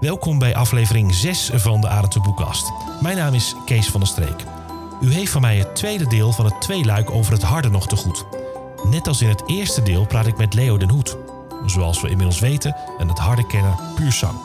Welkom bij aflevering 6 van de Arendse. Mijn naam is Kees van der Streek. U heeft van mij het tweede deel van het tweeluik over het harde nog te goed. Net als in het eerste deel praat ik met Leo den Hoed. Zoals we inmiddels weten, een het harde kenner puur zang.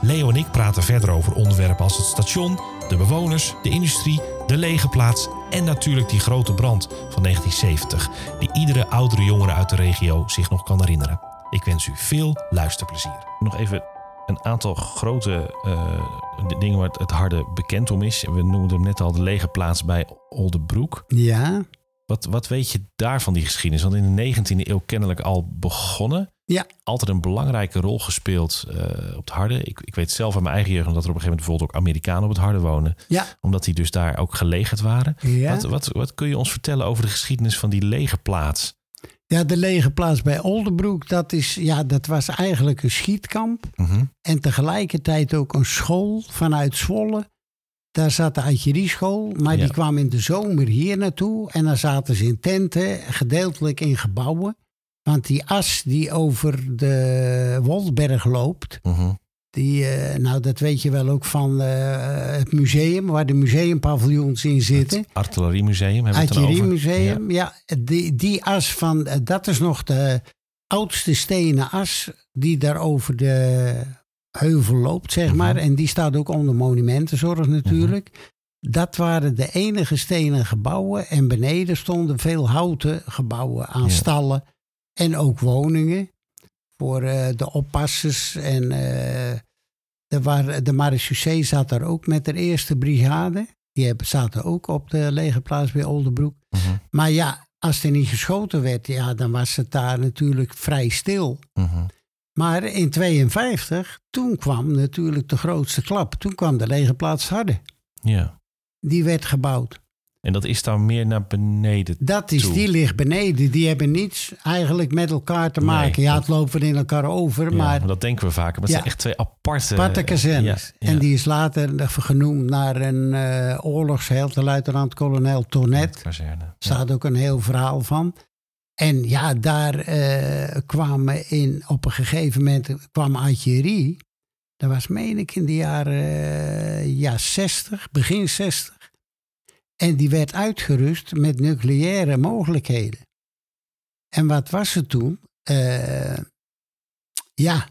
Leo en ik praten verder over onderwerpen als het station, de bewoners, de industrie, de lege plaats en natuurlijk die grote brand van 1970, die iedere oudere jongere uit de regio zich nog kan herinneren. Ik wens u veel luisterplezier. Nog even een aantal grote uh, dingen waar het harde bekend om is. We noemden net al de lege plaats bij Oldebroek. Ja. Wat, wat weet je daarvan, die geschiedenis? Want in de 19e eeuw kennelijk al begonnen. Ja. Altijd een belangrijke rol gespeeld uh, op het harde. Ik, ik weet zelf uit mijn eigen jeugd dat er op een gegeven moment bijvoorbeeld ook Amerikanen op het harde wonen. Ja. Omdat die dus daar ook gelegerd waren. Ja. Wat, wat, wat kun je ons vertellen over de geschiedenis van die lege plaats? Ja, de lege plaats bij Oldenbroek, dat, is, ja, dat was eigenlijk een schietkamp. Mhm. En tegelijkertijd ook een school vanuit Zwolle. Daar zat de artillerieschool, maar Ja. die kwam in de zomer hier naartoe. En dan zaten ze in tenten, gedeeltelijk in gebouwen. Want die as die over de Wolsberg loopt, Mhm. Die, eh, nou dat weet je wel ook van eh, het museum, waar de museumpaviljoens in zitten. Het Artilleriemuseum hebben we het? Artilleriemuseum, ja. die, die as van, eh, dat is nog de oudste stenen as die daar over de heuvel loopt, zeg Mhm. maar. En die staat ook onder monumentenzorg natuurlijk. Dat waren de enige stenen gebouwen. En beneden stonden veel houten gebouwen aan Ja. stallen. En ook woningen voor de oppassers. En de, waar, de marechaussee zat daar ook met de eerste brigade. Die zaten ook op de lege plaats bij Oldenbroek. Mhm. Maar ja, als er niet geschoten werd, ja, dan was het daar natuurlijk vrij stil. Mhm. Maar in 52, toen kwam natuurlijk de grootste klap. Toen kwam de lege plaats Harde. Ja. Die werd gebouwd. En dat is dan meer naar beneden. Dat is, Toe. die ligt beneden. Die hebben niets eigenlijk met elkaar te maken. Nee, ja, het lopen in elkaar over, Ja, maar dat denken we vaker. Maar het Ja. zijn echt twee aparte... aparte kazernes. Ja, ja. En die is later genoemd naar een eh oorlogsheld, de luitenant-kolonel Tonet. Kazerne. Staat ook een heel verhaal van. En ja, daar eh, kwamen in, op een gegeven moment kwam artillerie. Dat was, meen ik, in de jaren eh, ja, 60, begin 60. En die werd uitgerust met nucleaire mogelijkheden. En wat was het toen? Eh, ja,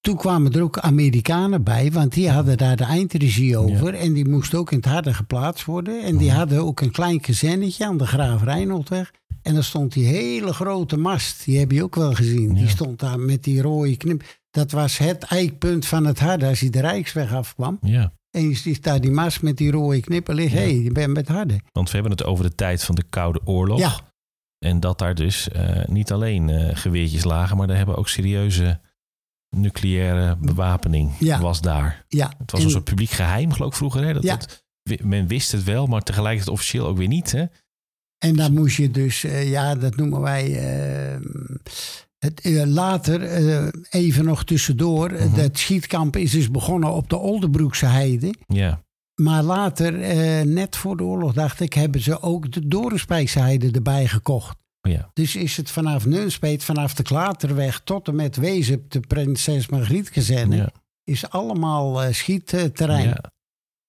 toen kwamen er ook Amerikanen bij, want die hadden daar de eindregie over. En die moesten ook in het harde geplaatst worden. En die Mhm. hadden ook een klein kazernetje aan de Graaf Reinholdweg. En daar stond die hele grote mast, die heb je ook wel gezien. Die stond daar met die rode knip. Dat was het eikpunt van het harde als je de Rijksweg afkwam. ja, En je ziet daar die mast met die rode knippen liggen. Ja. Hé, hey, je bent met harde. want we hebben het over de tijd van de Koude Oorlog. Ja, En dat daar dus eh, niet alleen eh, geweertjes lagen, maar daar hebben ook serieuze nucleaire bewapening Ja. was daar. ja. Het was En- een soort publiek geheim, geloof ik vroeger. Hè? Dat, Ja. dat- men wist het wel, maar tegelijkertijd officieel ook weer niet. Hè? En dan moest je dus, eh, ja, dat noemen wij. Eh, het, later, eh, even nog tussendoor. eh, Mhm. Dat schietkamp is dus begonnen op de Oldebroekse Heide. Ja, Maar later, net voor de oorlog, dacht ik, hebben ze ook de Dorenspijkse Heide erbij gekocht. oh ja. Dus is het vanaf Nunspeet, vanaf de Klaterweg tot en met Wezen, de Prinses Margrietkazerne, ja. is allemaal schietterrein. Ja.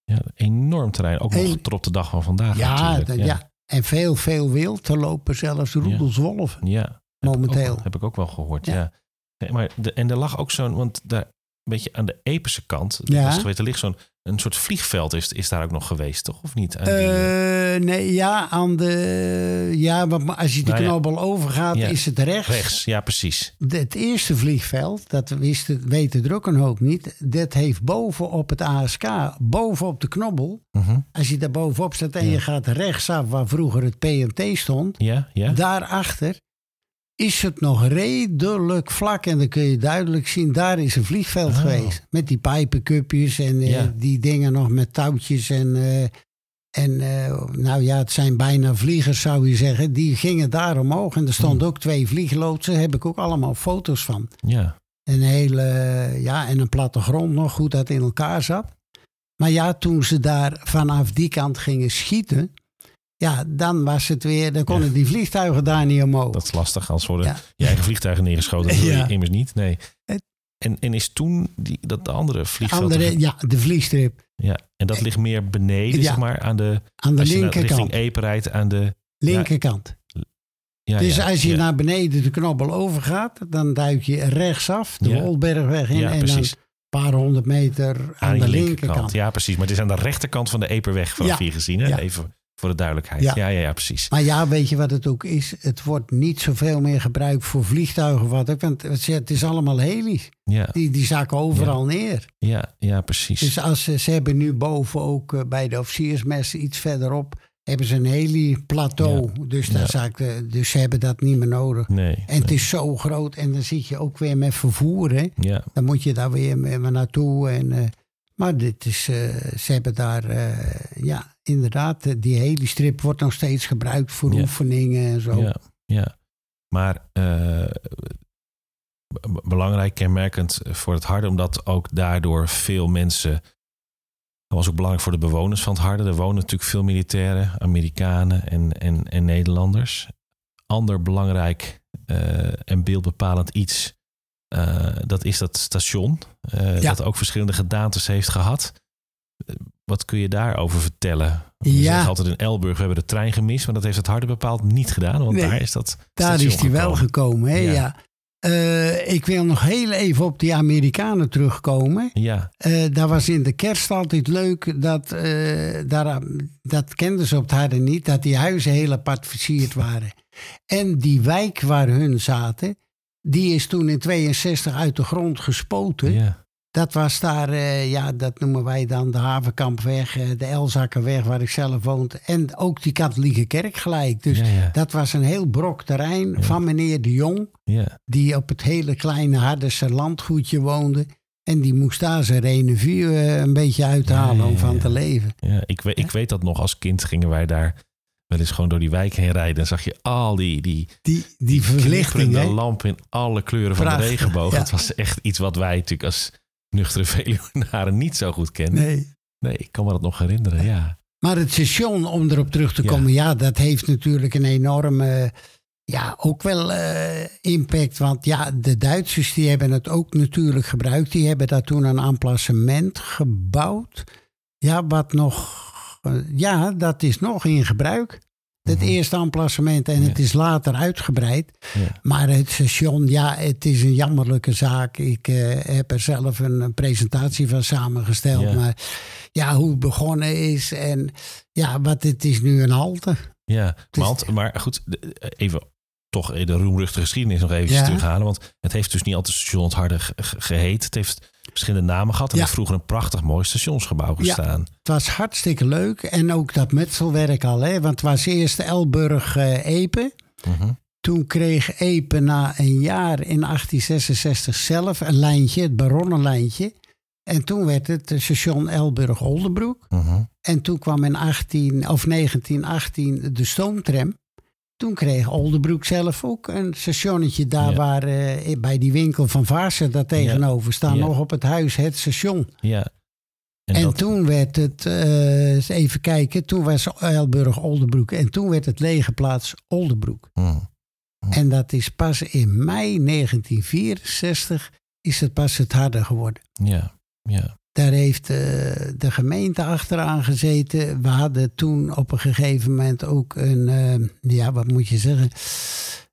ja, enorm terrein. Ook nog tot op de dag van vandaag Ja, natuurlijk. ja. en veel, veel wild. Er lopen zelfs roedelswolven. Ja, heb ik Momenteel. ook- heb ik ook wel gehoord, ja. Ja. Nee, maar de, en er lag ook zo'n, want daar een beetje aan de epische kant, Ja. er ligt zo'n een soort vliegveld is, is daar ook nog geweest, toch? Of niet? Aan die, eh, Eh, nee, ja, aan de. Ja, maar als je de Nou ja. knobbel overgaat, Ja. is het rechts. rechts, ja, precies. De- het eerste vliegveld, dat wisten, weten er ook een hoop niet. Dat heeft boven op het ASK, boven op de knobbel. Mhm. Als je daar bovenop staat en Ja. je gaat rechtsaf waar vroeger het PMT stond. Ja, ja. Daarachter is het nog redelijk vlak. En dan kun je duidelijk zien, daar is een vliegveld Oh. geweest. Met die pijpencupjes en eh, Ja. die dingen nog met touwtjes. En, eh, en eh, nou ja, het zijn bijna vliegers zou je zeggen. Die gingen daar omhoog. En er stonden Hmm. ook twee vliegloodsen. Heb ik ook allemaal foto's van. ja. Een hele, ja, en een plattegrond nog goed dat in elkaar zat. Maar ja, toen ze daar vanaf die kant gingen schieten, ja, dan was het weer, dan konden die vliegtuigen daar niet omhoog. Dat is lastig, als worden Ja. je eigen vliegtuigen neergeschoten. Dat je immers niet, nee. En, en is toen die, dat de andere vliegveld... Andere, ja, de vliegstrip. Ja, en dat ligt meer beneden, zeg maar, aan de... Aan de linkerkant. richting Epe rijdt, aan de... linkerkant. Ja, dus ja, als je ja. naar beneden de knobbel overgaat, dan duik je rechtsaf de. Wolbergweg in. En precies. dan een paar honderd meter aan, de linkerkant. Ja, precies. Maar het is aan de rechterkant van de Eperweg vanaf hier gezien. Hè? Even voor de duidelijkheid. Ja. Ja, ja, ja, precies. Maar ja, weet je wat het ook is? Het wordt niet zoveel meer gebruikt voor vliegtuigen. of Wat ook, want het is allemaal heli's. Ja, Die, die zakken overal neer. ja, ja precies. Dus als ze, ze hebben nu boven ook eh, bij de officiersmessen iets verderop... hebben ze een heli-plateau. Dus, daar Ja. zakt, eh, dus ze hebben dat niet meer nodig. nee. En het is zo groot. En dan zit je ook weer met vervoer, hè? Ja, Dan moet je daar weer naartoe. En, eh, maar dit is, eh, ze hebben daar, ja, inderdaad, eh, die hele strip wordt nog steeds gebruikt voor Ja. oefeningen en zo. ja, ja. Maar b- belangrijk, kenmerkend voor het harde, omdat ook daardoor veel mensen. Dat was ook belangrijk voor de bewoners van het harde. Er wonen natuurlijk veel militairen, Amerikanen en, en, en Nederlanders. Ander belangrijk eh, en beeldbepalend iets, dat is dat station. Ja. Dat ook verschillende gedaantes heeft gehad. Wat kun je daarover vertellen? We Ja. zeggen altijd in Elburg, we hebben de trein gemist, maar dat heeft het harde bepaald niet gedaan. Want Nee, daar is dat Daar is die wel gekomen. hè? Ja. Ja. Eh, ik wil nog heel even op die Amerikanen terugkomen. Ja, Eh daar was in de kerst altijd leuk, dat, eh, daar, dat kenden ze op het harde niet, dat die huizen heel apart versierd waren. En die wijk waar hun zaten, die is toen in 62 uit de grond gespoten. ja, Dat was daar, eh, ja, dat noemen wij dan de Havenkampweg, eh, de Elzakkerweg waar ik zelf woonde. En ook die katholieke kerk gelijk. Dus ja, ja, dat was een heel brok terrein van meneer de Jong, ja, die op het hele kleine Harderse landgoedje woonde. En die moest daar zijn renovier eh, een beetje uithalen om van te leven. ja. Ik, weet, ik weet dat nog als kind gingen wij daar wel eens gewoon door die wijk heen rijden. En zag je al die, die, Die, die verlichting, lampen in alle kleuren van de regenboog. Het was echt iets wat wij natuurlijk als nuchtere Veluwenaren niet zo goed kennen. Nee. Nee, ik kan me dat nog herinneren, ja. Maar het station, om erop terug te komen, ja, dat heeft natuurlijk een enorme, ja, ook wel eh, impact. Want ja, de Duitsers die hebben het ook natuurlijk gebruikt. Die hebben daar toen een emplacement gebouwd. Ja, wat nog, eh, ja, dat is nog in gebruik. Het Mhm. eerste emplacement en Ja. het is later uitgebreid. ja. Maar het station, ja, het is een jammerlijke zaak. Ik eh, heb er zelf een, een presentatie van samengesteld. Ja. Maar ja, hoe het begonnen is en ja, wat het is nu een halte. Ja, want, maar goed, de- even toch de roemruchte geschiedenis nog even Ja. terughalen. Want het heeft dus niet altijd station het harde ge- ge- geheten. Het heeft verschillende namen gehad. Er Ja. vroeger een prachtig mooi stationsgebouw Ja. gestaan. Het was hartstikke leuk. En ook dat metselwerk al, hè? want het was eerst Elburg-Epe. Mhm. Toen kreeg Epe na een jaar in 1866 zelf een lijntje, het Baronnenlijntje. En toen werd het eh, station Elburg-Oldenbroek. Mhm. En toen kwam in 18, of 1918 de stoomtram. Toen kreeg Oldenbroek zelf ook een stationnetje daar Ja. waar eh, bij die winkel van Vaarsen daar tegenover staan. Ja. Nog op het huis het station. Ja. En, dat- toen werd het, eh, even kijken, toen was Elburg Oldenbroek. En toen werd het lege plaats Oldenbroek. Mhm. En dat is pas in mei 1964 is het pas het harder geworden. Ja, ja. Daar heeft eh, de gemeente achteraan gezeten. We hadden toen op een gegeven moment ook een, eh, ja, wat moet je zeggen,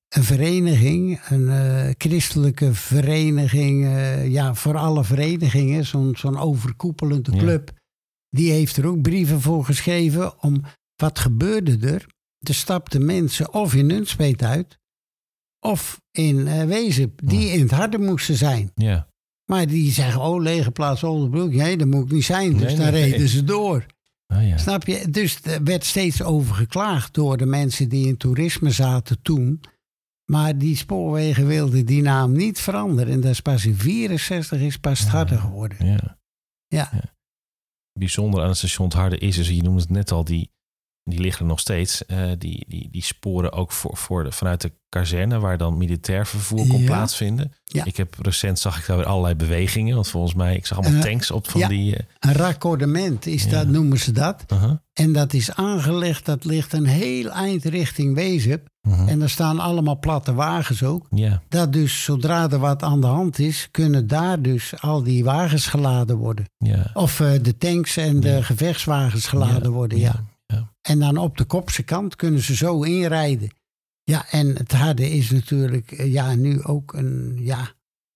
een vereniging, een eh, christelijke vereniging, ja, voor alle verenigingen, zo'n zo'n overkoepelende Ja. club. Die heeft er ook brieven voor geschreven om wat gebeurde er. Er stapten mensen of in Nunspeet uit, of in Wezep, die in het harde moesten zijn. ja. Maar die zeggen, oh, lege plaats Oldenbroek. Nee, dat moet ik niet zijn. Dus Nee, daar nee. reden ze door. Ah, ja. Snap je? Dus er werd steeds over geklaagd door de mensen die in toerisme zaten toen. Maar die spoorwegen wilden die naam niet veranderen. En dat is pas in 64 is pas Ja. harder geworden. Ja. Ja. Bijzonder aan het station het Harde is, dus je noemde het net al, die, die liggen er nog steeds. eh, die, die, die sporen ook voor, voor de, vanuit de kazerne, waar dan militair vervoer kon Ja. plaatsvinden. Ja. Ik heb recent zag ik daar weer allerlei bewegingen, want volgens mij, ik zag allemaal Eh, tanks op van ja. die. eh, Een raccordement is dat, noemen ze dat. uh-huh. En dat is aangelegd, dat ligt een heel eind richting Wezep. Mhm. En er staan allemaal platte wagens ook. Ja, Dat dus zodra er wat aan de hand is, kunnen daar dus al die wagens geladen worden. Of de tanks en de gevechtswagens geladen worden, ja. Ja. En dan op de kopse kant kunnen ze zo inrijden. Ja, en het harde is natuurlijk eh, ja, nu ook een ja,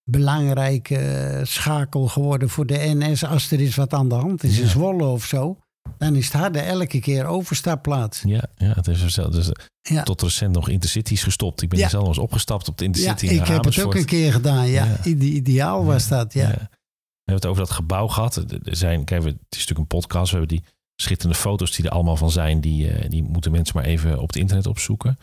belangrijke eh, schakel geworden voor de NS. Als er is wat aan de hand is in Ja. Zwolle of zo, dan is het harde elke keer overstapplaats. Ja, ja, het is. Dus, Ja. Tot recent nog intercities gestopt. Ik ben Ja. hier zelf eens opgestapt op de Ja, intercity ik naar heb het ook een keer gedaan. Ja, Ja. Ide- ideaal was dat. Ja. We hebben het over dat gebouw gehad. Er zijn, kijk, het is natuurlijk een podcast. We hebben die schitterende foto's die er allemaal van zijn. Die, eh, die moeten mensen maar even op het internet opzoeken.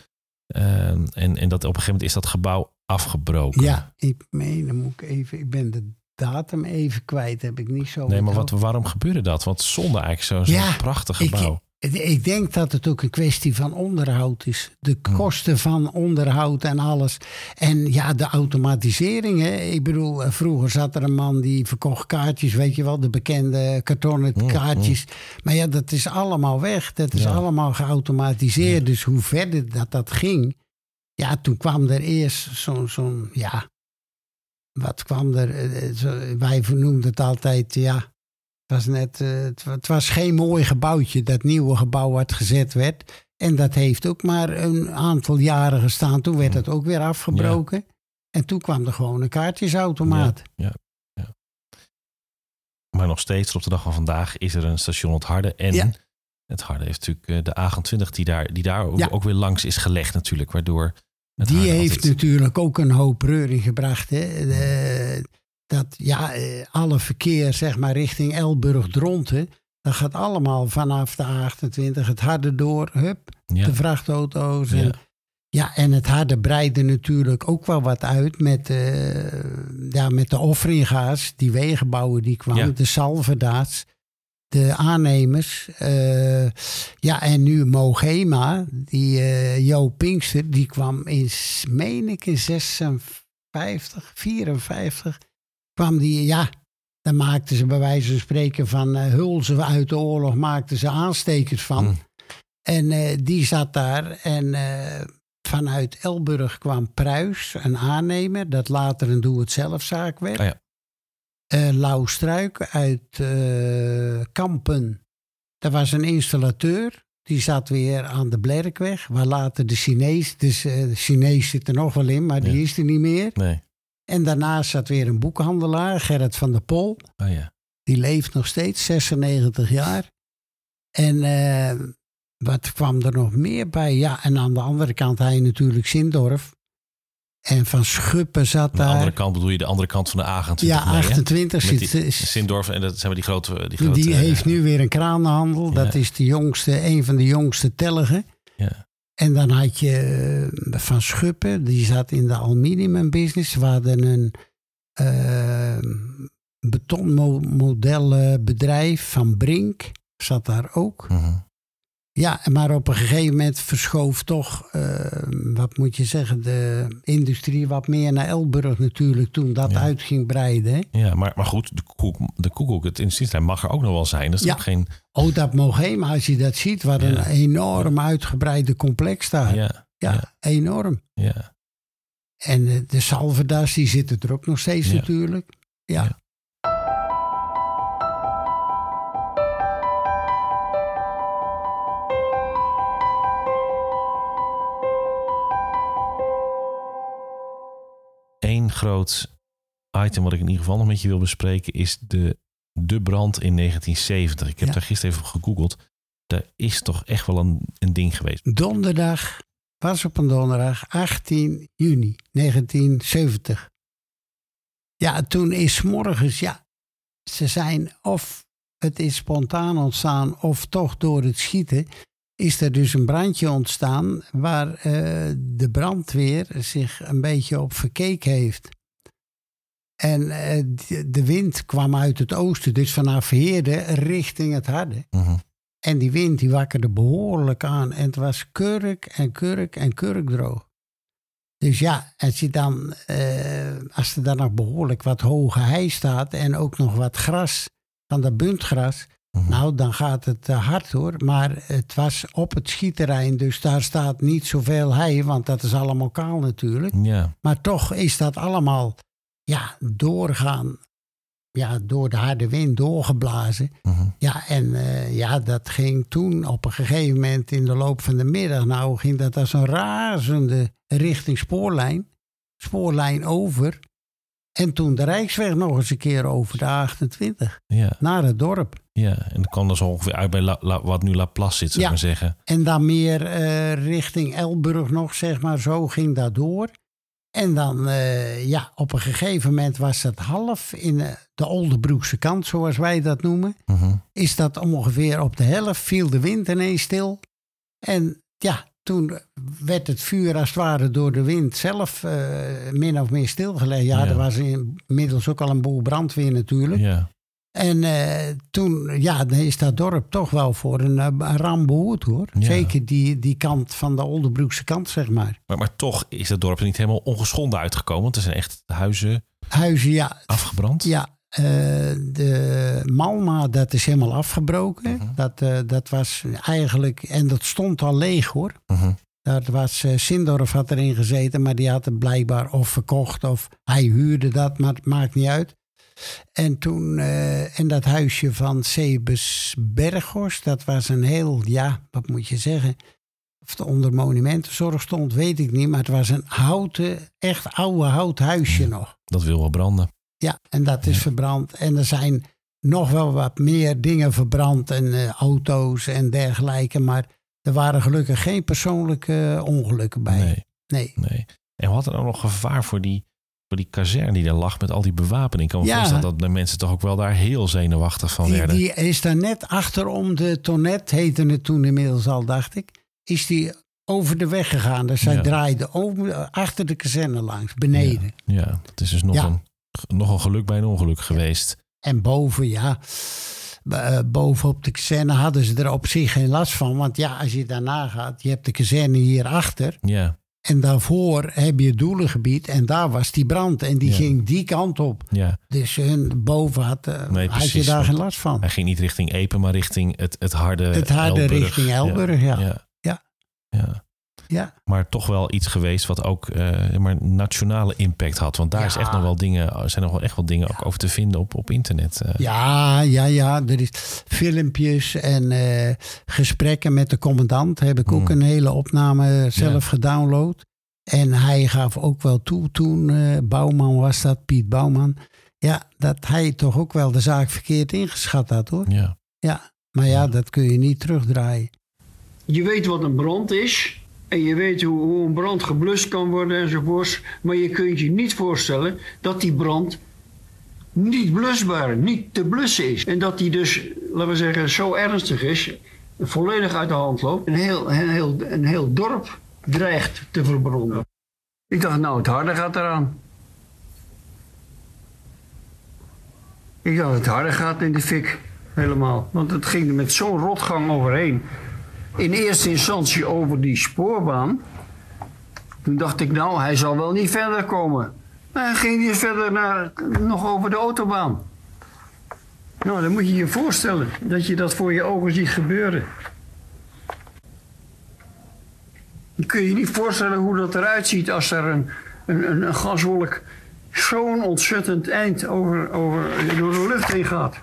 Ehm, en, en dat op een gegeven moment is dat gebouw afgebroken. Ja, ik meen, dan moet ik even, ik ben de datum even kwijt, heb ik niet zo. Nee, maar wat, waarom gebeurde dat? Want zonde eigenlijk zo'n Ja, prachtig gebouw. Ik, ik denk dat het ook een kwestie van onderhoud is. De Hmm. kosten van onderhoud en alles. En ja, de automatisering. Hè. Ik bedoel, eh, vroeger zat er een man die verkocht kaartjes, weet je wel, de bekende kartonnen Mm, kaartjes. Maar ja, dat is allemaal weg. Dat is Ja. allemaal geautomatiseerd. Ja. Dus hoe verder dat, dat ging. Ja, toen kwam er eerst zo'n, zo'n ja, wat kwam er? eh, eh, Wij noemden het altijd, ja, was net, eh, het, het was geen mooi gebouwtje, dat nieuwe gebouw wat gezet werd. En dat heeft ook maar een aantal jaren gestaan. Toen werd het ook weer afgebroken. En toen kwam er gewoon een kaartjesautomaat. Ja, ja, ja. Maar nog steeds op de dag van vandaag is er een station Het Harde. En het Harde heeft natuurlijk eh, de A28 die daar, die daar ook, weer langs is gelegd natuurlijk. Waardoor het Die heeft altijd- natuurlijk ook een hoop reuring gebracht. Hè? De- dat ja, eh, alle verkeer zeg maar richting Elburg-Dronten. Dat gaat allemaal vanaf de A28 het harde door. Hup, ja, de vrachtauto's. En, ja, Ja, en het harde breidde natuurlijk ook wel wat uit met, eh, ja, met de offeringa's, die wegenbouwen die kwamen, Ja. de salverdaats, de aannemers. eh, ja, en nu Mogema, die eh Jo Pinkster, die kwam in, meen ik, in 56, 54, kwam die, ja, dan maakten ze bij wijze van spreken van eh, hulzen uit de oorlog, maakten ze aanstekers van. Hm. En eh, die zat daar en eh, vanuit Elburg kwam Pruis, een aannemer, dat later een doe-het-zelfzaak werd. Oh ja. Lau Struik uit Kampen, dat was een installateur. Die zat weer aan de Blerkweg, waar later de Chinees, dus de Chinees zit er nog wel in, maar die is er niet meer. nee. En daarnaast zat weer een boekhandelaar, Gerrit van der Pol. Oh ja. Die leeft nog steeds, 96 jaar. En eh, wat kwam er nog meer bij? Ja, en aan de andere kant hij natuurlijk Sindorf. En Van Schuppen zat Aan de daar. andere kant bedoel je de andere kant van de A28 ja, mee, hè? 28 Met zit. Sindorf en dat zijn we die grote... Die, grote, die eh, heeft nu weer een kranenhandel. Dat is de jongste, een van de jongste telligen. Ja. En dan had je eh, Van Schuppen, die zat in de aluminium business. We hadden een eh betonmodellenbedrijf van Brink, zat daar ook. mhm. Ja, maar op een gegeven moment verschoof toch, eh, wat moet je zeggen, de industrie wat meer naar Elburg natuurlijk toen dat Ja. uit ging breiden. hè. Ja, maar, maar goed, de, koek, de koekoek, het instituut mag er ook nog wel zijn. Dat is Ja. geen... Oh, dat mogen, maar als je dat ziet, wat een enorm uitgebreide complex daar. Ja, Ja, enorm. ja. En eh, de Salverdas, die zitten er ook nog steeds natuurlijk. Ja. Groot item wat ik in ieder geval nog met je wil bespreken is de, de brand in 1970. Ik heb Ja. daar gisteren even op gegoogeld. Daar is toch echt wel een, een ding geweest. Donderdag, was op een donderdag, 18 juni 1970. Ja, toen is 's morgens, ja, ze zijn of het is spontaan ontstaan of toch door het schieten is er dus een brandje ontstaan waar eh, de brandweer zich een beetje op verkeken heeft. En eh, de- wind kwam uit het oosten, dus vanaf Heerde richting het Harde. Mhm. En die wind die wakkerde behoorlijk aan. En het was kurk en kurk en kurkdroog. Dus ja, als, je dan, eh, als er dan nog behoorlijk wat hoge hei staat en ook nog wat gras van dat buntgras, Mhm. Nou, dan gaat het eh, hard hoor. Maar het was op het schietterrein, dus daar staat niet zoveel hei, want dat is allemaal kaal natuurlijk. Ja. Maar toch is dat allemaal ja, doorgaan. Ja, door de harde wind doorgeblazen. Mhm. Ja, en eh, ja, dat ging toen op een gegeven moment in de loop van de middag. Nou, ging dat als een razende richting spoorlijn. Spoorlijn over. En toen de Rijksweg nog eens een keer over de 28 Ja. naar het dorp. ja. En dat kwam zo ongeveer uit bij La- La- wat nu La Place zit, zou ik Ja. maar zeggen. En dan meer eh, richting Elburg nog, zeg maar. Zo ging dat door. En dan, eh, ja, op een gegeven moment was het half in eh, de Oldebroekse kant, zoals wij dat noemen. Mhm. Is dat ongeveer op de helft, viel de wind ineens stil. En ja, toen werd het vuur als het ware door de wind zelf eh, min of meer stilgelegd. Ja, Ja. er was inmiddels ook al een boel brandweer natuurlijk. Ja. En eh, toen ja, is dat dorp toch wel voor een, eh, een ramp behoed hoor. Ja. Zeker die, die kant van de Oldebroekse kant, zeg maar. Maar, maar toch is het dorp er niet helemaal ongeschonden uitgekomen. Want er zijn echt huizen Huizen, ja. afgebrand. Ja, eh, de Malma, dat is helemaal afgebroken. Mhm. dat, eh, dat was eigenlijk, en dat stond al leeg hoor. Mhm. Dat was, eh Sindorf had erin gezeten, maar die had het blijkbaar of verkocht of hij huurde dat, maar het maakt niet uit. En toen, en dat huisje van Sebes Berghorst, dat was een heel, ja, wat moet je zeggen. Of het onder monumentenzorg stond, weet ik niet, maar het was een houten, echt oude hout huisje nog. Dat wil wel branden. Ja, en dat is verbrand. En er zijn nog wel wat meer dingen verbrand en eh, auto's en dergelijke, maar er waren gelukkig geen persoonlijke eh, ongelukken bij. Nee, nee. nee. En we hadden ook nog gevaar voor die, voor die kazerne die daar lag met al die bewapening. Ik kan me Ja. voorstellen dat de mensen toch ook wel daar heel zenuwachtig van Die, werden. die is daar net achterom de Tonnet, heette het toen inmiddels al, dacht ik. Is die over de weg gegaan. Dus zij Ja. draaide over, achter de kazerne langs, beneden. Ja, dat is dus nog, een, nog een geluk bij een ongeluk geweest. En boven, ja, eh, boven op de kazerne hadden ze er op zich geen last van. Want ja, als je daarna gaat, je hebt de kazerne hierachter. Ja, En daarvoor heb je het doelengebied. En daar was die brand. En die Ja. ging die kant op. ja. Dus hun boven had, eh, Nee, had je daar geen last van. Hij ging niet richting Epen, maar richting het, het harde Het harde Elburg. richting Elburg, ja. ja. Ja. Ja. Maar toch wel iets geweest wat ook eh, maar nationale impact had. Want daar Ja. is echt nog wel dingen, zijn nog wel echt wel dingen ook over te vinden op, op internet. eh. Ja, ja, ja. Er is filmpjes en eh, gesprekken met de commandant. Heb ik ook Mm. een hele opname zelf gedownload. En hij gaf ook wel toe toen, eh, Bouwman was dat, Piet Bouwman. Ja, dat hij toch ook wel de zaak verkeerd ingeschat had hoor. Ja. Ja, maar ja, dat kun je niet terugdraaien. Je weet wat een brand is. En je weet hoe, een brand geblust kan worden enzovoorts. Maar je kunt je niet voorstellen dat die brand niet blusbaar, niet te blussen is. En dat die dus, laten we zeggen, zo ernstig is, volledig uit de hand loopt. Een heel, een heel, een heel dorp dreigt te verbranden. Ik dacht, nou, het harde gaat eraan. Ik dacht, het harde gaat in de fik. Helemaal. Want het ging met zo'n rotgang overheen. In eerste instantie over die spoorbaan. Toen dacht ik, nou, hij zal wel niet verder komen. Maar hij ging weer verder naar, nog over de autobaan. Nou, dan moet je je voorstellen dat je dat voor je ogen ziet gebeuren. Je kun je niet voorstellen hoe dat eruit ziet als er een, een, een, een gaswolk zo'n ontzettend eind over, over, door de lucht heen gaat.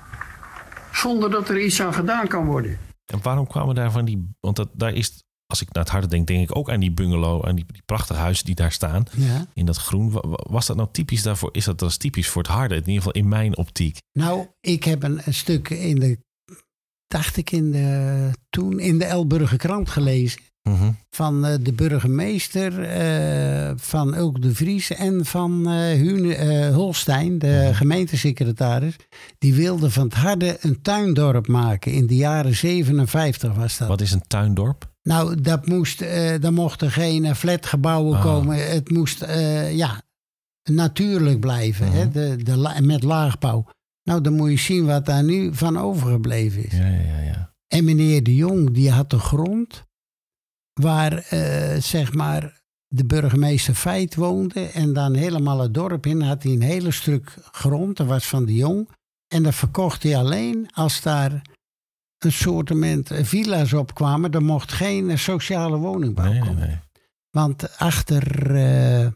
Zonder dat er iets aan gedaan kan worden. En waarom kwamen daar van die... Want dat, daar is, als ik naar het harde denk, denk ik ook aan die bungalow... en die, die prachtige huizen die daar staan Ja. in dat groen. Wa- wa- Was dat nou typisch daarvoor? Is dat, is typisch voor het harde? In ieder geval in mijn optiek. Nou, ik heb een, een stuk in de, dacht ik in de, toen in de Elburger krant gelezen. Mhm. van eh, de burgemeester, eh, van Ulk de Vries en van eh Hune, Holstein, de Mhm. gemeentesecretaris. Die wilden van het Harde een tuindorp maken. In de jaren 57 was dat. Wat is een tuindorp? Nou, dat moest, daar mochten geen flatgebouwen Ah. komen. Het moest ja, natuurlijk blijven, Mhm. hè, de, de, la- met laagbouw. Nou, dan moet je zien wat daar nu van overgebleven is. Ja, ja. ja. En meneer de Jong, die had de grond waar, eh, zeg maar, de burgemeester Feit woonde. En dan helemaal het dorp in had hij een hele stuk grond. Dat was van de Jong. En dat verkocht hij alleen als daar een soortement villa's opkwamen. Er mocht geen sociale woningbouw Nee, komen. nee. Want achter, eh,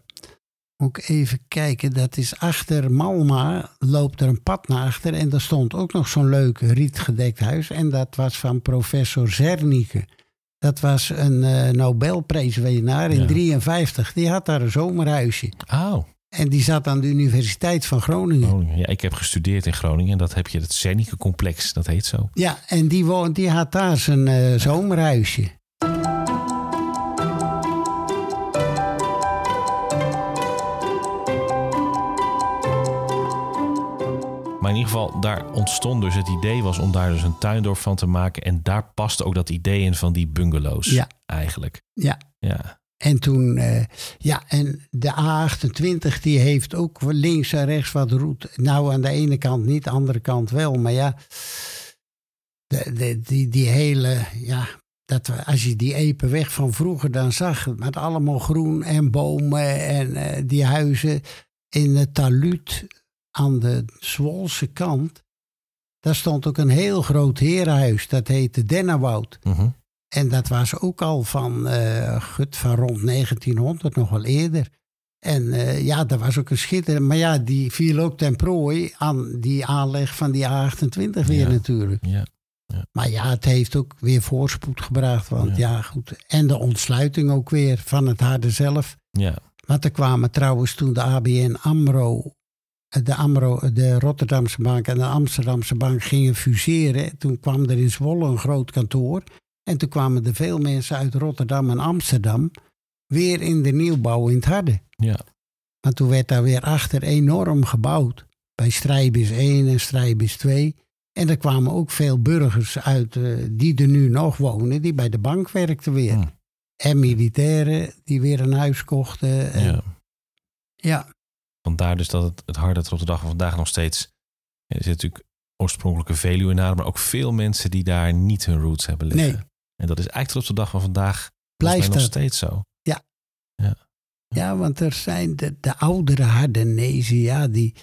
moet ik even kijken, dat is achter Malma loopt er een pad naar achter. En daar stond ook nog zo'n leuk rietgedekt huis. En dat was van professor Zernike. Dat was een eh Nobelprijswinnaar in Ja. 53. Die had daar een zomerhuisje. Oh, En die zat aan de Universiteit van Groningen. Groningen. Ja, ik heb gestudeerd in Groningen en dat heb je, het Zernike complex, dat heet zo. Ja, en die, woont, die had daar zijn eh, zomerhuisje. In ieder geval, daar ontstond dus het idee was om daar dus een tuindorp van te maken. En daar paste ook dat idee in van die bungalows Ja. eigenlijk. Ja. Ja, En toen, eh, ja, en de A28 die heeft ook links en rechts wat route. Nou, aan de ene kant niet, de andere kant wel. Maar ja, de, de, die, die hele, ja, dat, we- als je die Epenweg van vroeger dan zag, met allemaal groen en bomen en eh, die huizen in het taluut aan de Zwolse kant. Daar stond ook een heel groot herenhuis, dat heette Dennenwoud. Mhm. En dat was ook al van, eh, gut, van rond 1900, nog wel eerder. En eh, ja, dat was ook een schitterend. Maar ja, die viel ook ten prooi aan die aanleg van die A28 weer Ja. natuurlijk. ja. Maar ja, het heeft ook weer voorspoed gebracht. Want Ja. ja, goed. En de ontsluiting ook weer van het harde zelf. ja. Want er kwamen trouwens toen de ABN AMRO, de, AMRO, de Rotterdamse bank en de Amsterdamse bank gingen fuseren. Toen kwam er in Zwolle een groot kantoor. En toen kwamen er veel mensen uit Rotterdam en Amsterdam weer in de nieuwbouw in het harde. ja. Maar toen werd daar weer achter enorm gebouwd. Bij Strijbis 1 en Strijbis 2. En er kwamen ook veel burgers uit eh, die er nu nog wonen, die bij de bank werkten weer. Hm. En militairen die weer een huis kochten. En, ja. ja. Vandaar dus dat het, het harde tot de dag van vandaag nog steeds... Er zitten natuurlijk oorspronkelijke Veluwenaren, maar ook veel mensen die daar niet hun roots hebben liggen. Nee. En dat is eigenlijk tot op de dag van vandaag Blijft nog dat. steeds zo. Ja, want er zijn de, de oudere Hardenezen, ja, die,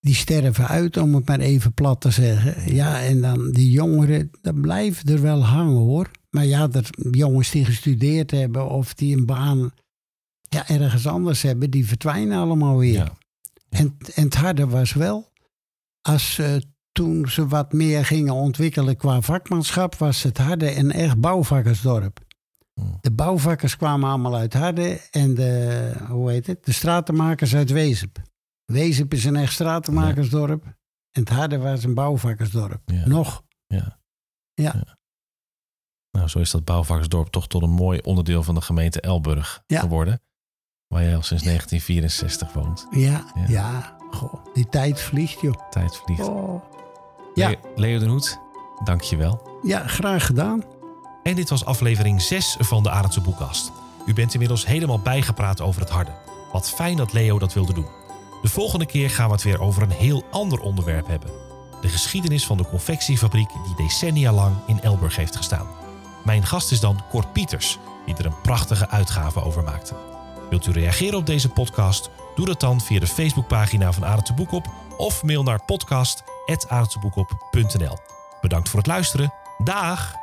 die sterven uit, om het maar even plat te zeggen. Ja, en dan die jongeren, dat blijven er wel hangen hoor. Maar ja, er jongens die gestudeerd hebben of die een baan ja, ergens anders hebben, die verdwijnen allemaal weer. Ja. En, en het harde was wel, als eh, toen ze wat meer gingen ontwikkelen qua vakmanschap, was het harde een echt bouwvakkersdorp. Hmm. De bouwvakkers kwamen allemaal uit Harde en de, hoe heet het, de stratenmakers uit Wezep. Wezep is een echt stratenmakersdorp en het Harde was een bouwvakkersdorp. Ja. Nog. Ja. Ja. Nou, zo is dat Bouwvakkersdorp toch tot een mooi onderdeel van de gemeente Elburg Ja. geworden. Waar jij al sinds 1964 woont. Ja, Ja. ja. Goh, die tijd vliegt joh. Tijd vliegt. Oh. Ja. Le- Leo den Hoed, dank je wel. Ja, graag gedaan. En dit was aflevering 6 van de Arendse Boekkast. U bent inmiddels helemaal bijgepraat over het harde. Wat fijn dat Leo dat wilde doen. De volgende keer gaan we het weer over een heel ander onderwerp hebben. De geschiedenis van de confectiefabriek die decennia lang in Elburg heeft gestaan. Mijn gast is dan Cor Pieters, die er een prachtige uitgave over maakte. Wilt u reageren op deze podcast? Doe dat dan via de Facebookpagina van Arendse Boekop of mail naar podcast.arendtseboekop.nl. Bedankt voor het luisteren. Dag!